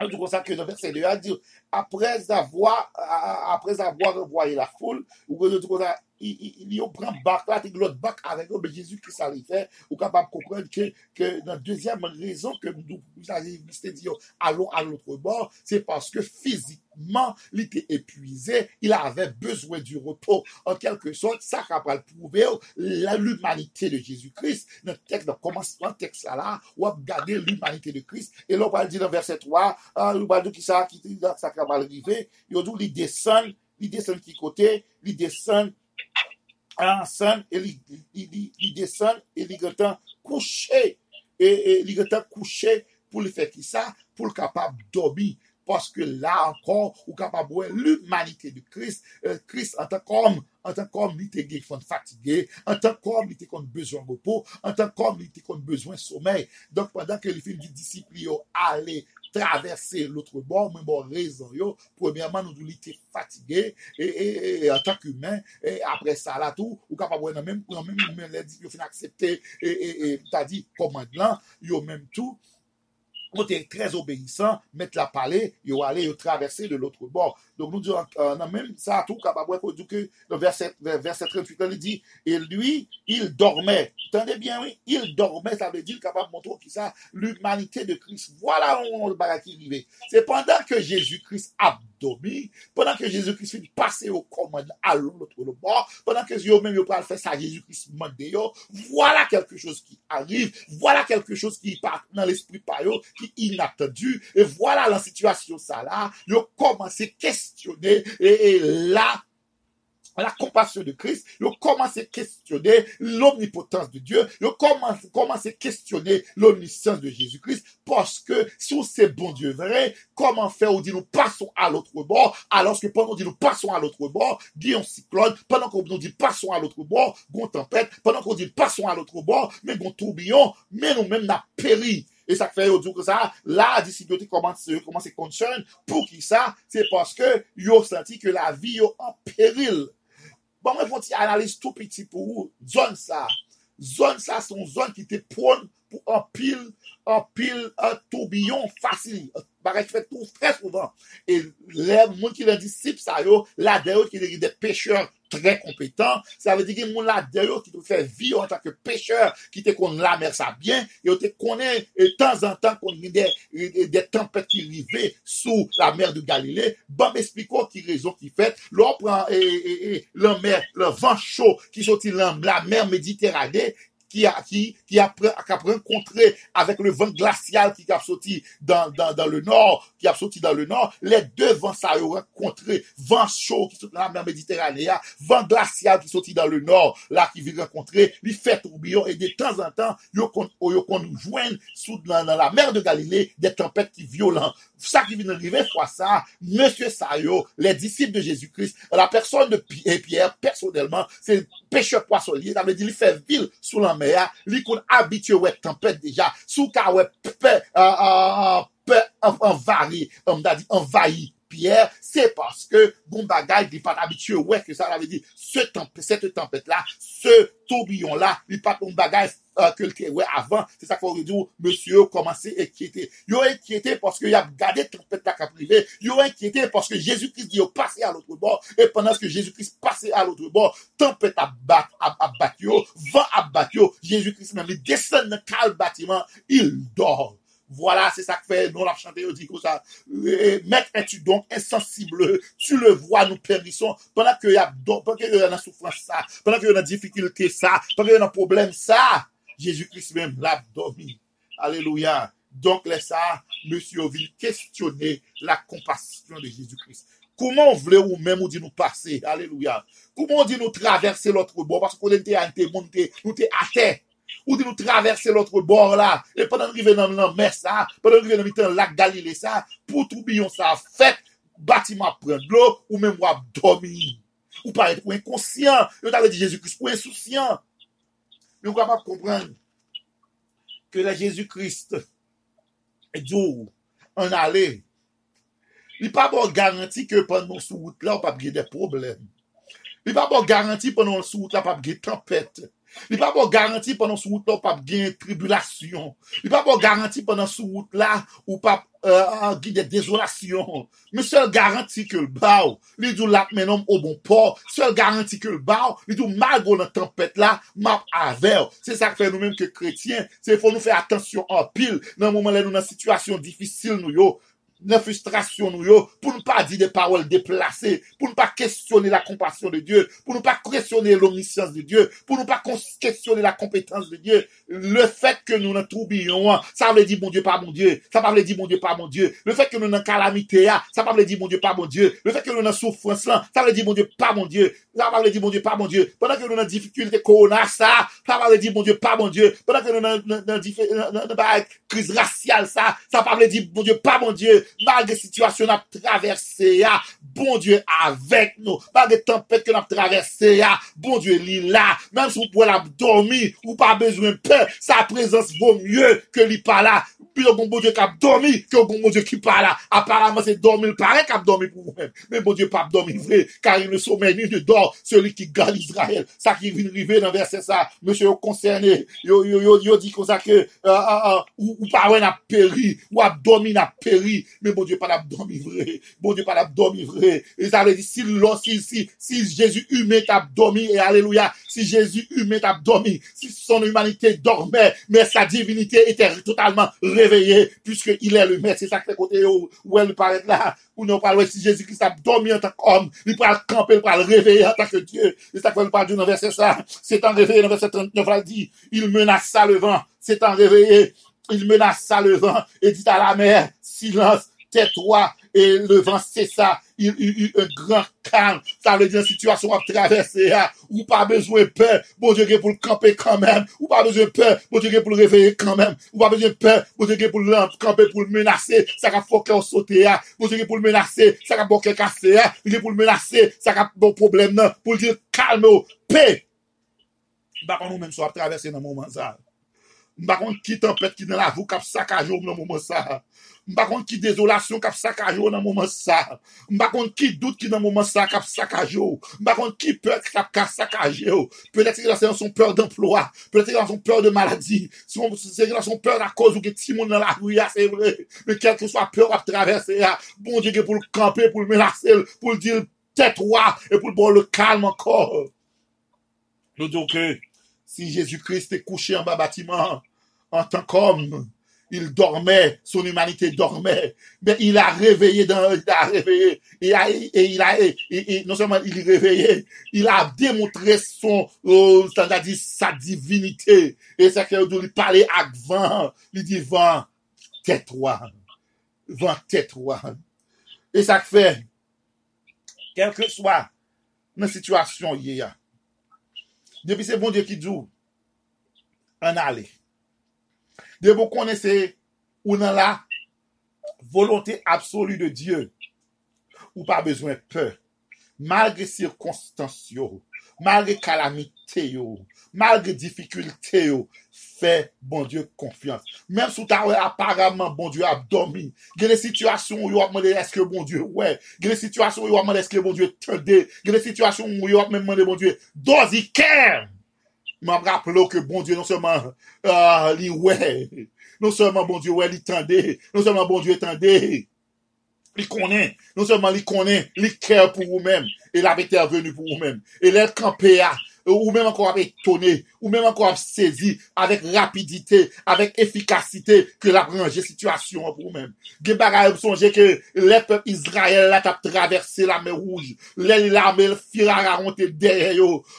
c'est pour ça que dans verset 2 a dit après avoir après avoir revoyé la foule ou que tout ça il il prend bac là l'autre bac avec eux Jésus qui ça fait ou capable comprendre que que la deuxième raison que nous dit allons à l'autre bord c'est parce que physiquement il était épuisé il avait besoin du repos. En quelque sorte ça capable prouver l'humanité de Jésus-Christ dans le texte dans commencement texte là ou regarder l'humanité de Christ et là on va dire dans verset 3 on va dire ça qui ça capable arriver il dit il descend il descend qui côté il descend ensemble et il descend et il est couché. Et il est couché pour le faire qui ça pour le capable dormir. Parce que là encore ou capable voir l'humanité de Christ. Christ en tant qu'homme en tant qu'homme il était fatigué. En tant qu'homme il était besoin de repos. En tant qu'homme il était besoin de sommeil. Donc pendant que les films du disciple allaient traverser l'autre bord, mais bon raison yo, premièrement nous nous était fatigué et, et, et, en tant qu'humain et après ça là tout ou capable même même même les dit fin accepter et et, t'as dit commandement yo même tout on était très obéissant, mettre la palais, yo aller yo traverser de l'autre bord. Donc nous disons, euh, même ça tout capable que le verset, verset 38, il dit, et lui, il dormait. Entendez bien, oui, il dormait, ça veut dire capable de montrer qui l'humanité de Christ. Voilà où on le qui. C'est pendant que Jésus-Christ a dormi, pendant que Jésus-Christ finit passer au commande à l'autre bord, pendant que yo pas faire ça, Jésus-Christ mande yo, voilà quelque chose qui arrive, voilà quelque chose qui part dans l'esprit par qui inattendu, et voilà la situation ça là, yo commencé et, là, la compassion de Christ, ils ont à questionner l'omnipotence de Dieu, ils ont à questionner l'omniscience de Jésus-Christ, parce que si c'est bon Dieu vrai, comment faire on dit nous passons à l'autre bord, alors que pendant qu'on dit nous passons à l'autre bord, un cyclone, pendant qu'on dit passons à l'autre bord, gon tempête, pendant qu'on dit passons à l'autre bord, mais gon tourbillon, mais nous-mêmes n'a péri. Et ça fait dire que ça, la disciplité commence, commence à concerne pour qui ça, c'est parce que ont senti que la vie est en péril. Bon, mwen fon ti analise tout petit pou ou, zon sa. Zon sa son zon ki te pon pou an pil, an pil, an tourbillon. Barè ki fè tout très souvent. Et lè, moun ki lè disip sa yo, la deyo ki lè de pêcheur très compétent, ça veut dire que moun la deyo qui te fait vivre en tant que pêcheur, qui te connaît la mer ça bien, et te connaît de temps en temps qu'on a des, des tempêtes qui arrivaient sous la mer de Galilée, bon m'expliquons qui raison qui fait, l'on prend et, la mer, le vent chaud qui sortit la mer Méditerranée, qui a, qui, qui a, qui a rencontré avec le vent glacial qui a sorti dans, dans, dans le nord, qui a sorti dans le nord, les deux vents ça ont rencontré, vent chaud qui sorti dans la mer Méditerranée, vent glacial qui sorti dans le nord, là qui vient rencontrer, il fait tourbillon et de temps en temps, yo qu'on nous joigne sous dans, la mer de Galilée des tempêtes qui violentes. Ça qui vient d'arriver, fois ça, monsieur Sayo, les disciples de Jésus-Christ, la personne de Pierre, personnellement, c'est pêcheur poissonnier, ça veut dire, il fait ville sous la mer, li kon habitué ouais tempête déjà. Sous ka envahi C'est parce que bon bagage n'est pas habitué ouais que ça veut dire ce tempête cette tempête là ce tourbillon là, li pa ton bagay euh, que le ouais avant, c'est ça qu'on dit, monsieur commencé à inquiéter. Yo inquiété parce qu'il a gardé tempête à privé. Yo inquiété parce que Jésus-Christ dit, passé à l'autre bord. Et pendant que Jésus-Christ passait à l'autre bord, tempête à, à battre yo, vent à battre yo. Jésus-Christ même, il descend dans le bâtiment, il dort. Voilà, c'est ça que fait, nous l'avons chanté, dit comme ça. Maître, es-tu donc insensible? Tu le vois, nous périssons. Pendant qu'il y a, pendant y a une souffrance ça, pendant qu'il y a une difficulté ça, pendant qu'il y a un problème ça, Jésus-Christ même l'a dormi. Alléluia. Donc, là, ça, monsieur vient questionner la compassion de Jésus-Christ. Comment voulez-vous même ou nous passer? Alléluia. Comment dit nous traverser l'autre bord? Parce qu'on était nous était à terre. Ou di nou traverse l'autre bord la. E pendant rive nan mer sa, pendant rive nan mitan lak Galilé sa, pou troubiyon sa fèt, batiman pren glò, ou mèm wap domi. Ou paret pou inkonsyen. Yo talè di Jésus-Christ pou insoucian. Men wap ap kompren ke la Jésus-Christ e djou an ale. Li pa bon garanti ke pendant sou wout la wap ap gè de problem. Li pa bon garanti pendant sou wout la wap ap gè tempèt. Li pa pou garanti pwennan sou wout la ou pap gen tribulasyon. Li pa pou garanti pwennan sou wout la ou pap gen de dezolasyon. Me sel garanti ke l baou, li dou lak menom ou bon por, sel garanti ke l baou, li dou malgo nan tempet la, map avew. Se sa fè nou menm ke kretien, se fò nou fè atensyon an pil nan mouman lè nou nan situasyon difisil nou yo. Nan frustrasyon nou yo, pou nou pa di de parol deplase, pou nou pa kestyone la kompasyon de Diyo, pou nou pa kestyone l'omnisyans de Diyo, pou nou pa kestyone la kompetans de Diyo, le fèk ke nou nan troubiyon, sa pa vle di bon Diyo pa bon Diyo, sa pa vle di bon Diyo pa bon Diyo, le fèk ke nou nan kalamite ya, sa pa vle di bon Diyo pa bon Diyo, le fèk ke nou nan soufrans lan, sa pa vle di bon Diyo pa bon Diyo, sa pa vle di bon Diyo pa bon Diyo, pendant ke nou nan dificulte korona sa, sa pa vle di bon Diyo pa bon Diyo, pendant ke nou nan kriz racial sa, sa pa vle di bon Diyo pa bon Diyo, malgré situation n'a traversé ya, bon Dieu avec nous, malgré tempête que n'a traversé ya, bon Dieu est là, même si vous pouvez dormir, ou pas besoin de peur, sa présence vaut mieux que lui pas là, puis bon bon Dieu qui a dormi, que bon Dieu qui pas là, apparemment c'est dormir pareil qu'a dormi pour vous-même, mais bon Dieu pas dormi vrai, car il ne sommeille ni ne dort, celui qui garde Israël, ça qui vient arriver dans verset ça, monsieur concerné, yo yo yo dit comme ça que, euh, euh, euh, ou, ou pas ouais péri, ou a dormi n'a péri, mais bon Dieu pas l'abdomen vrai. Bon Dieu pas l'abdomen vrai. Et ça veut dire, si, si, si, si Jésus humain t'a dormi, et alléluia, si Jésus humain t'a dormi, si son humanité dormait, mais sa divinité était totalement réveillée, puisqu'il est le maître. C'est ça que côté où, où elle paraît là, où nous parlons, si Jésus-Christ a dormi en tant qu'homme, il peut le camper, il peut le réveiller en tant que Dieu. C'est ça qu'on parle du verset ça. C'est en réveillé, dans verset 39, elle dit, il menaça le vent. C'est en réveillé, il menaça le vent et dit à la mer, silence, tais-toi. Et le vent cessa. Il y eut un grand calme. Ça veut dire une situation à traverser. hein. Ou pas besoin de peur. Bon Dieu pour le camper quand même. Ou pas besoin de peur. Bon Dieu pour le réveiller quand même. Ou pas besoin de peur. Bon Dieu pour le camper, pour le menacer. Ça va faut qu'on saute. hein. Bon Dieu pour le menacer. Ça va bon qu'on casser. hein. Il est pour le menacer. Ça va bon problème. non. Pour dire calme. Paix. Bah, quand nous même soit traverser dans le moment ça. Mpa kon ki tempête ki nan la vou kap sakajo nan mouman sa. Mpa kon ki désolation kap sakajo nan mouman sa. Mpa kon ki doute ki nan mouman sa kap sakajo. Mpa ki peur kap kap sakajo. Peut-être que c'est son peur d'emploi. Peut-être que c'est son peur de maladie. C'est son peur à cause ou que ti nan la rue, ya, c'est vrai. Mais quel que soit peur à traverser, ya, bon Dieu que pour le camper, pour le menacer, pour le dire tais-toi et pour le bon le calme encore. Nous disons si Jésus-Christ est couché en bas bâtiment, en tant qu'homme, il dormait, son humanité dormait, mais il a réveillé, dans, il a réveillé, et, et il a, et, et non seulement il est réveillé, il a démontré son, euh, sa divinité, et c'est que lui parler à vent, il dit vent, tais-toi, vent, tais-toi. Et ça fait, quel que soit la situation hier, depuis c'est bon Dieu qui dit, en aller. De vous connaissez ou dans la volonté absolue de Dieu, ou pas besoin de peur, malgré circonstances, malgré calamité, yo, malgré difficulté, yo, fais bon Dieu confiance. Même t'as ouais, apparemment bon Dieu a dormi, il y a des situations où il demandé est-ce que bon Dieu, ouais, il y a des situations où il demandé est-ce que bon Dieu tendait, il y a situations où il même demandé bon Dieu, does he care? m'a rappelé que bon Dieu, non seulement, euh, li ouais, non seulement bon Dieu, ouais, li non seulement bon Dieu tendait, li connaît, non seulement li connaît, li care pour vous-même, et il avait intervenu pour vous-même. Et là, campé à, ou même encore avec étonné, ou même encore saisi avec rapidité, avec efficacité que la ranger situation pour vous-même. Gen bagay vous songez que les peuples Israël là t'a traversé la mer rouge, les l'armée le Pharaon te derrière.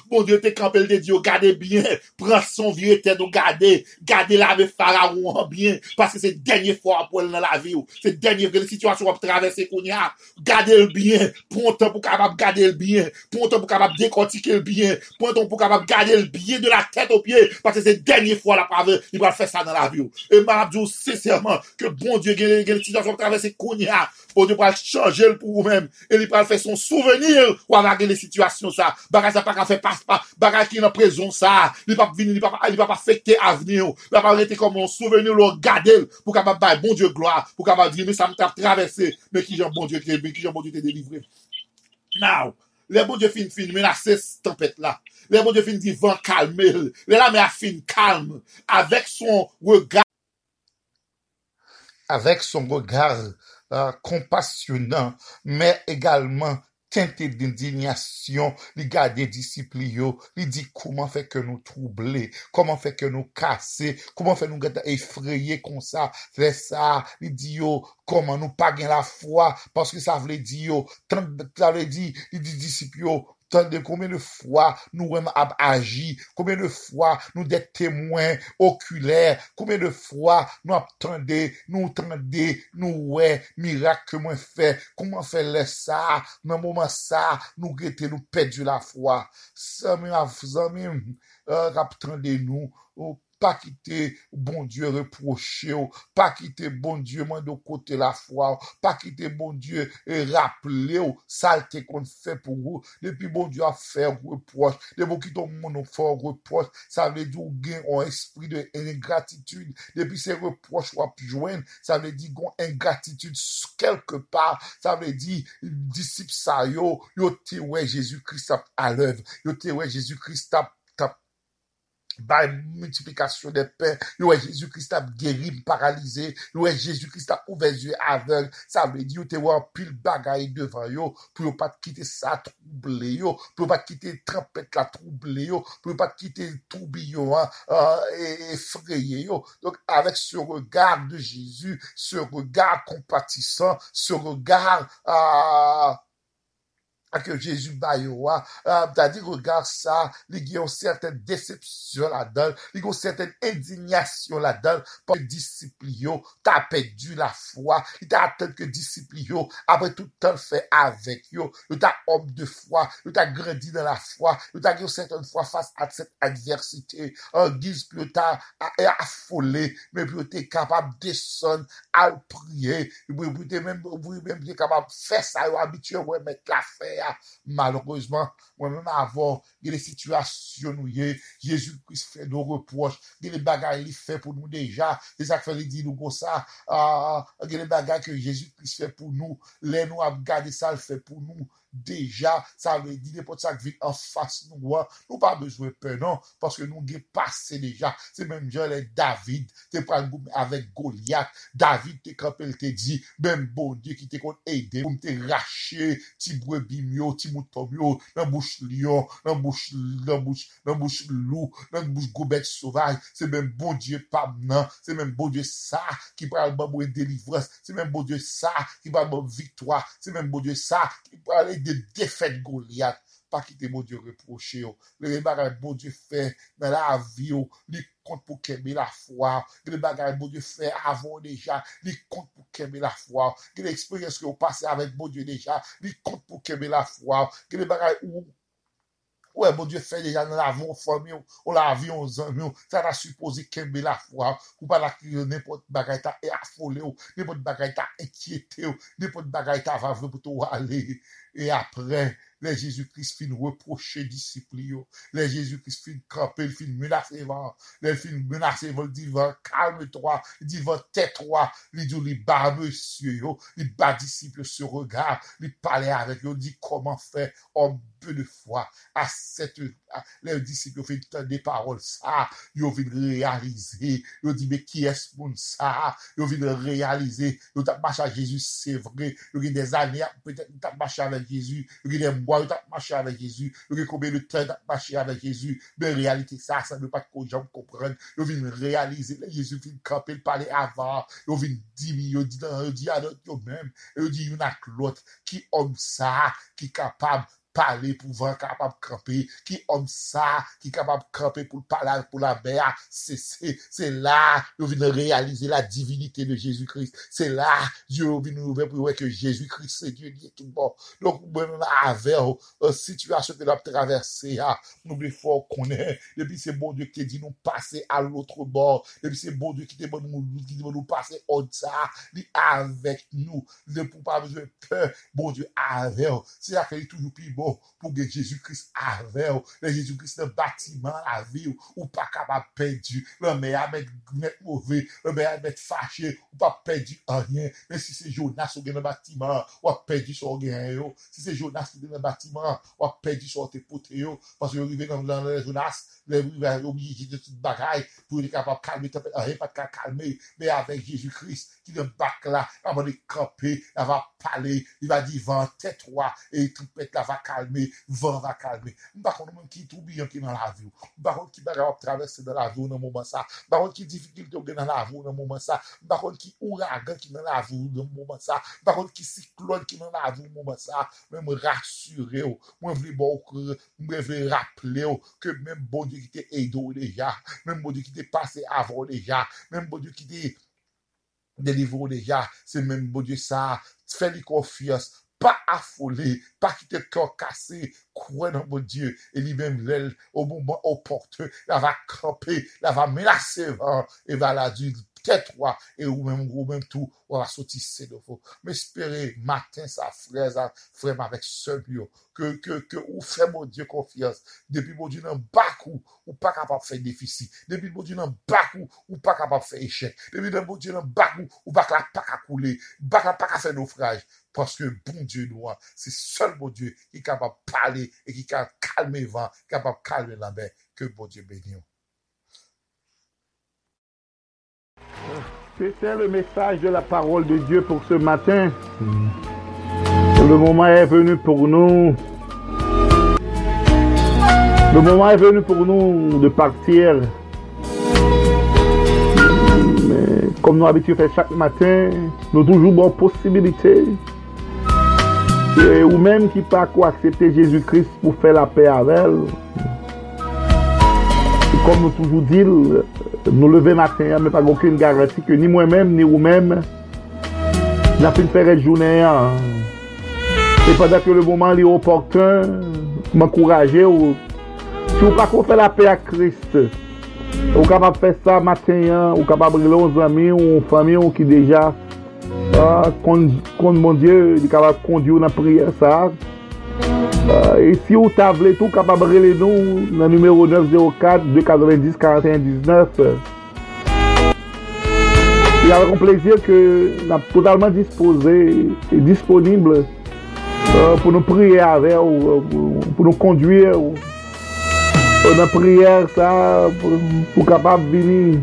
Bon Dieu te campé le Dieu, gardez bien, prends son vieux tête ou gardez, gardez la Pharaon bien parce que c'est dernière fois pour elle dans la vie. C'est dernière situation va traverser qu'on a. Gardez le bien, prends temps pour capable garder le bien, prends temps pour capable décortiquer le bien, temps pour capable garder le bien de la tête aux pieds parce que c'est dernière fois la preuve, il va faire ça dans la vie. Et m'a dit sincèrement que bon Dieu, il une situation va traverser qu'on y a. Bon Dieu va changer pour vous-même et il va faire son souvenir ou avoir les situations ça. Bagage ça pas faire passe pas, bagage qui est en prison ça. Il va venir, il va pas, il pas affecter l'avenir. Il va pas arrêter comme un souvenir, le regarder pour capable bon Dieu gloire, pour capable dire mais ça me traversé, mais qui j'ai bon Dieu qui j'ai bon Dieu t'est délivré. Now, les bon Dieu fin fin menacer cette tempête Les bon Dieu fin dit vent calme. Les la mer fin calme. Avec son regard avec son regard euh, compassionnant, mais également teinté d'indignation, li gade disciples yo, li dit comment fait que nous troubler, comment fait que nous casser, comment fait nous gade effrayer comme ça, fait ça, li yo, koman nou pa gen la fwa, paske sa vle di yo, sa vle di, li di disip yo, tande koumyen de fwa nou wèm ap aji, koumyen de fwa nou det temwen okulèr, koumyen de fwa nou ap tande, nou tande, nou wè, mirak ke mwen fè, kouman fè lè sa, nan mouman sa, nou gète nou pèdjou la fwa. Samim av, samim, euh, ap tande nou, ou pas quitter bon Dieu reprocher, ou pas quitter bon Dieu moi de côté la foi, ou pas quitter bon Dieu et rappeler ou saleté qu'on fait pour vous, depuis bon Dieu a fait reproche, depuis qui ton monde fait reproche, ça veut dire ou gain un esprit de ingratitude, depuis ces reproches ou veut dire gon ingratitude quelque part, ça veut dire disciple ça yo, yo te ouais Jésus-Christ a- à l'œuvre, yo te ouais Jésus-Christ a a- by multiplication des pains, yo ouais Jésus-Christ a guéri, paralysé, yo ouais Jésus-Christ a ouvert les yeux aveugles, ça veut dire yo te ouais un pile bagaille devant yo, pour yo pas te quitter ça troubler yo, pour yo pas te quitter trempette la troubler yo, pour yo pas te quitter tourbillon, hein, et- effrayé yo. Donc, avec ce regard de Jésus, ce regard compatissant, ce regard, euh, que Jésus ba yo a, euh, c'est-à-dire, regarde ça, il y a une certaine là-dedans, il y a une certaine là-dedans, parce que disciples yo, t'as perdu la foi, il t'a attendu que disciples yo, après tout le temps fait avec yo, yo t'as homme de foi, yo t'as grandi dans la foi, yo t'as une certaine fois face à cette adversité, en guise, t'as a- affolé, mais yo t'es capable de descendre, à prier, puis t'es même, même capable de faire ça, habitué, ouais, mettre la il a des situations où il y a Jésus-Christ fait nos reproches, il y a des bagages qu'il fait pour nous déjà, c'est ça que fait il dit nous comme ah, a des bagages que Jésus-Christ fait pour nous, les nous gardé ça, fait pour nous déjà, ça veut dire n'importe ça qui en face nous, hein. nous pas besoin de peur, non, parce que nous avons passé déjà, c'est même genre les David, pas un groupe avec Goliath, David t'es quand il te dit, même bon Dieu qui qu'on aider, pour te racher, ti brebis mio, ti mouton mio, nan bouche lion, nan bouche, nan bouche, nan bouche loup, nan bouche gobet sauvage, c'est même bon Dieu pas c'est même bon Dieu ça qui parle Dieu délivrance, c'est même bon Dieu ça qui parle bon victoire, c'est même bon Dieu ça qui parle de défaite Goliath. Pas quitter mon Dieu reprocher, yo. le bagage bon Dieu fait dans la vie, yo. li compte pour qu'aimer la foi, le bagage bon Dieu fait avant déjà, li compte pour qu'aimer la foi, quelle expérience que vous passez avec bon Dieu déjà, li compte pour qu'aimer la foi, quel bagage où Ouais, bon Dieu fait déjà dans la vie, on famille, on la vie, on amis, ça t'a supposé qu'aimer la foi, ou pas la crier n'importe bagaille t'a affolé, ou n'importe bagaille t'a inquiété, ou n'importe bagaille t'a va pour toi aller. Et après, les Jésus-Christ fin reprocher disciples, les Jésus-Christ fin camper, fin menacer, vent. les fin menacer, vent, dit, vent, calme-toi, dit, vent, tais-toi, il dit, il bat monsieur, yo, il bat disciple ce regard, il parlait avec eux, dit, comment faire, homme peu de fwa, a set, le disip yo fin tan de parol sa, yo vin realize, yo di me ki es moun sa, yo vin realize, yo tap mache a Jezus, se vre, yo gen de zanye, yo tap mache a Jezus, yo gen de mwa, yo tap mache a Jezus, yo gen koube de ten tap mache a Jezus, men realite sa, sa ne pat ko jom kompren, yo vin realize, le Jezus vin kapel pale avan, yo vin di mi, yo di anot yo men, yo di yon ak lot, ki om sa, ki kapab, pale pou van kapab krepe, ki om sa, ki kapab krepe pou pale pou la se se, se la, yo vin realize la divinite de Jezu Christ, se la, yo vin ouve pou wè ke Jezu Christ se Dieu liye ki bon, donk mwen an ave, an situasyon ke la traverse ya, nou ble fò konen, depi se bon Dieu ki te di nou pase al loutre bord, depi se bon Dieu ki te bon nou pase od sa, li avek nou, ne pou pa vje pe, bon Dieu ave, se akali toujou pi bon, pou gen Jésus-Christ ave ou, le Jésus-Christ ne batiman la vi ou, ou pa kapab pedu, le a mèk mouve, le a mèk fache, ou pa pedu anyen, men si se Jonas ou gen le batiman, ou a pedu sou gen yo, si se Jonas ou gen le batiman, ou a sou te pote yo, pas yo rive nan le Jonas, le rive ou yi jide tout bagay, pou yi kapab kalme, anyen pat ka kalme, men avek Jésus-Christ, ki de bak la, a mwen de kampe, la va pale, li va di van tetwa, e tripet la va kalme, van va kalme. Mbakon nou men ki toubi yon ki nan la vi ou. Mbakon ki baga wap travesse nan la vi ou nan mouman sa. Mbakon ki difikilte ou gen nan la vi ou nan mouman sa. Mbakon ki ouragan ki nan la vi ou nan mouman sa. Mbakon ki siklon ki nan la vi ou nan mouman sa. Mwen mwen rasyure ou. Mwen vle bon kou, mwen vle rappele ou ke men bon die ki te eido ou deja. Men bon die ki te pase avon deja. Men bon die ki te delivou deja. Se men bon die sa fè li konfios pa afole, pa ki te kor kase, kwen nan bon Diyo, e li men lèl, ou mouman oporte, la va krepe, la va menase van, e va la di, tetwa, e ou men mou men tou, ou la soti se do fo. Mè espere, matin sa freza, frem avèk se bio, ke ou fè mon Diyo konfians, depi mon Diyo nan bakou, ou pa kapap fè defisi, depi mon Diyo nan bakou, ou pa kapap fè echec, depi mon Diyo nan bakou, ou bak la pak akoule, bak la pak a fè naufraj, Paske bon Dieu nou an, se sol bon Dieu ki kapap pale e ki kapap kalme van, kapap kalme la ben, ke bon Dieu benyon. C'était le message de la parole de Dieu pour ce matin. Le moment est venu pour nous. Le moment est venu pour nous de partir. Mais comme nous habituons faire chaque matin, nous toujours bonne possibilité ou même qui pas quoi accepter Jésus-Christ pour faire la paix avec elle. Comme nous toujours dit, nous lever matin, mais pas aucune garantie que ni moi-même, ni vous-même, n'a fait faire une journée. Hein. Et pendant que le moment est opportun, m'encourager, si vous pas faire la paix à Christ, vous capable de faire ça matin, hein. ou capable de aux amis ou une famille qui déjà kon mon die di kapab kondi ou nan priye sa e si ou ta vle tou kapab rele nou nan numero 904 290 4119 y ave kon plezir ke nan totalman dispose e disponible pou nou priye ave pou nou konduye ou nan priye sa pou kapab vini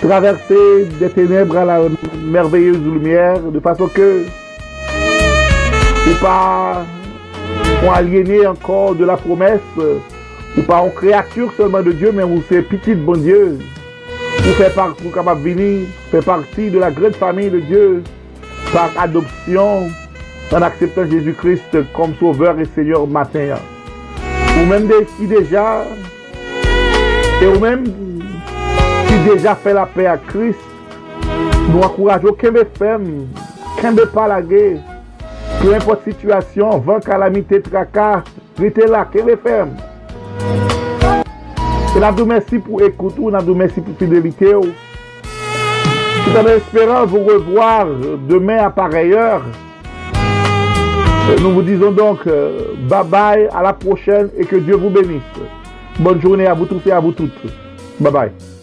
traverser des ténèbres à la merveilleuse lumière, de façon que ou pas on aliéner encore de la promesse, ou pas en créature seulement de Dieu, mais vous c'est petit bon Dieu, pour faire partie, pour capable venir, faire partie de la grande famille de Dieu. Par adoption en acceptant Jésus-Christ comme sauveur et Seigneur matin. Ou même qui déjà, et ou même qui déjà fait la paix à Christ, nous encourageons qu'un femme, qu'un pas la guerre, peu importe situation, vent, calamité, tracas, restez là, qu'un femme. Et nous merci pour écouter, nous merci pour fidélité. Tout en espérant vous revoir demain à pareille heure. Nous vous disons donc euh, bye bye, à la prochaine et que Dieu vous bénisse. Bonne journée à vous tous et à vous toutes. Bye bye.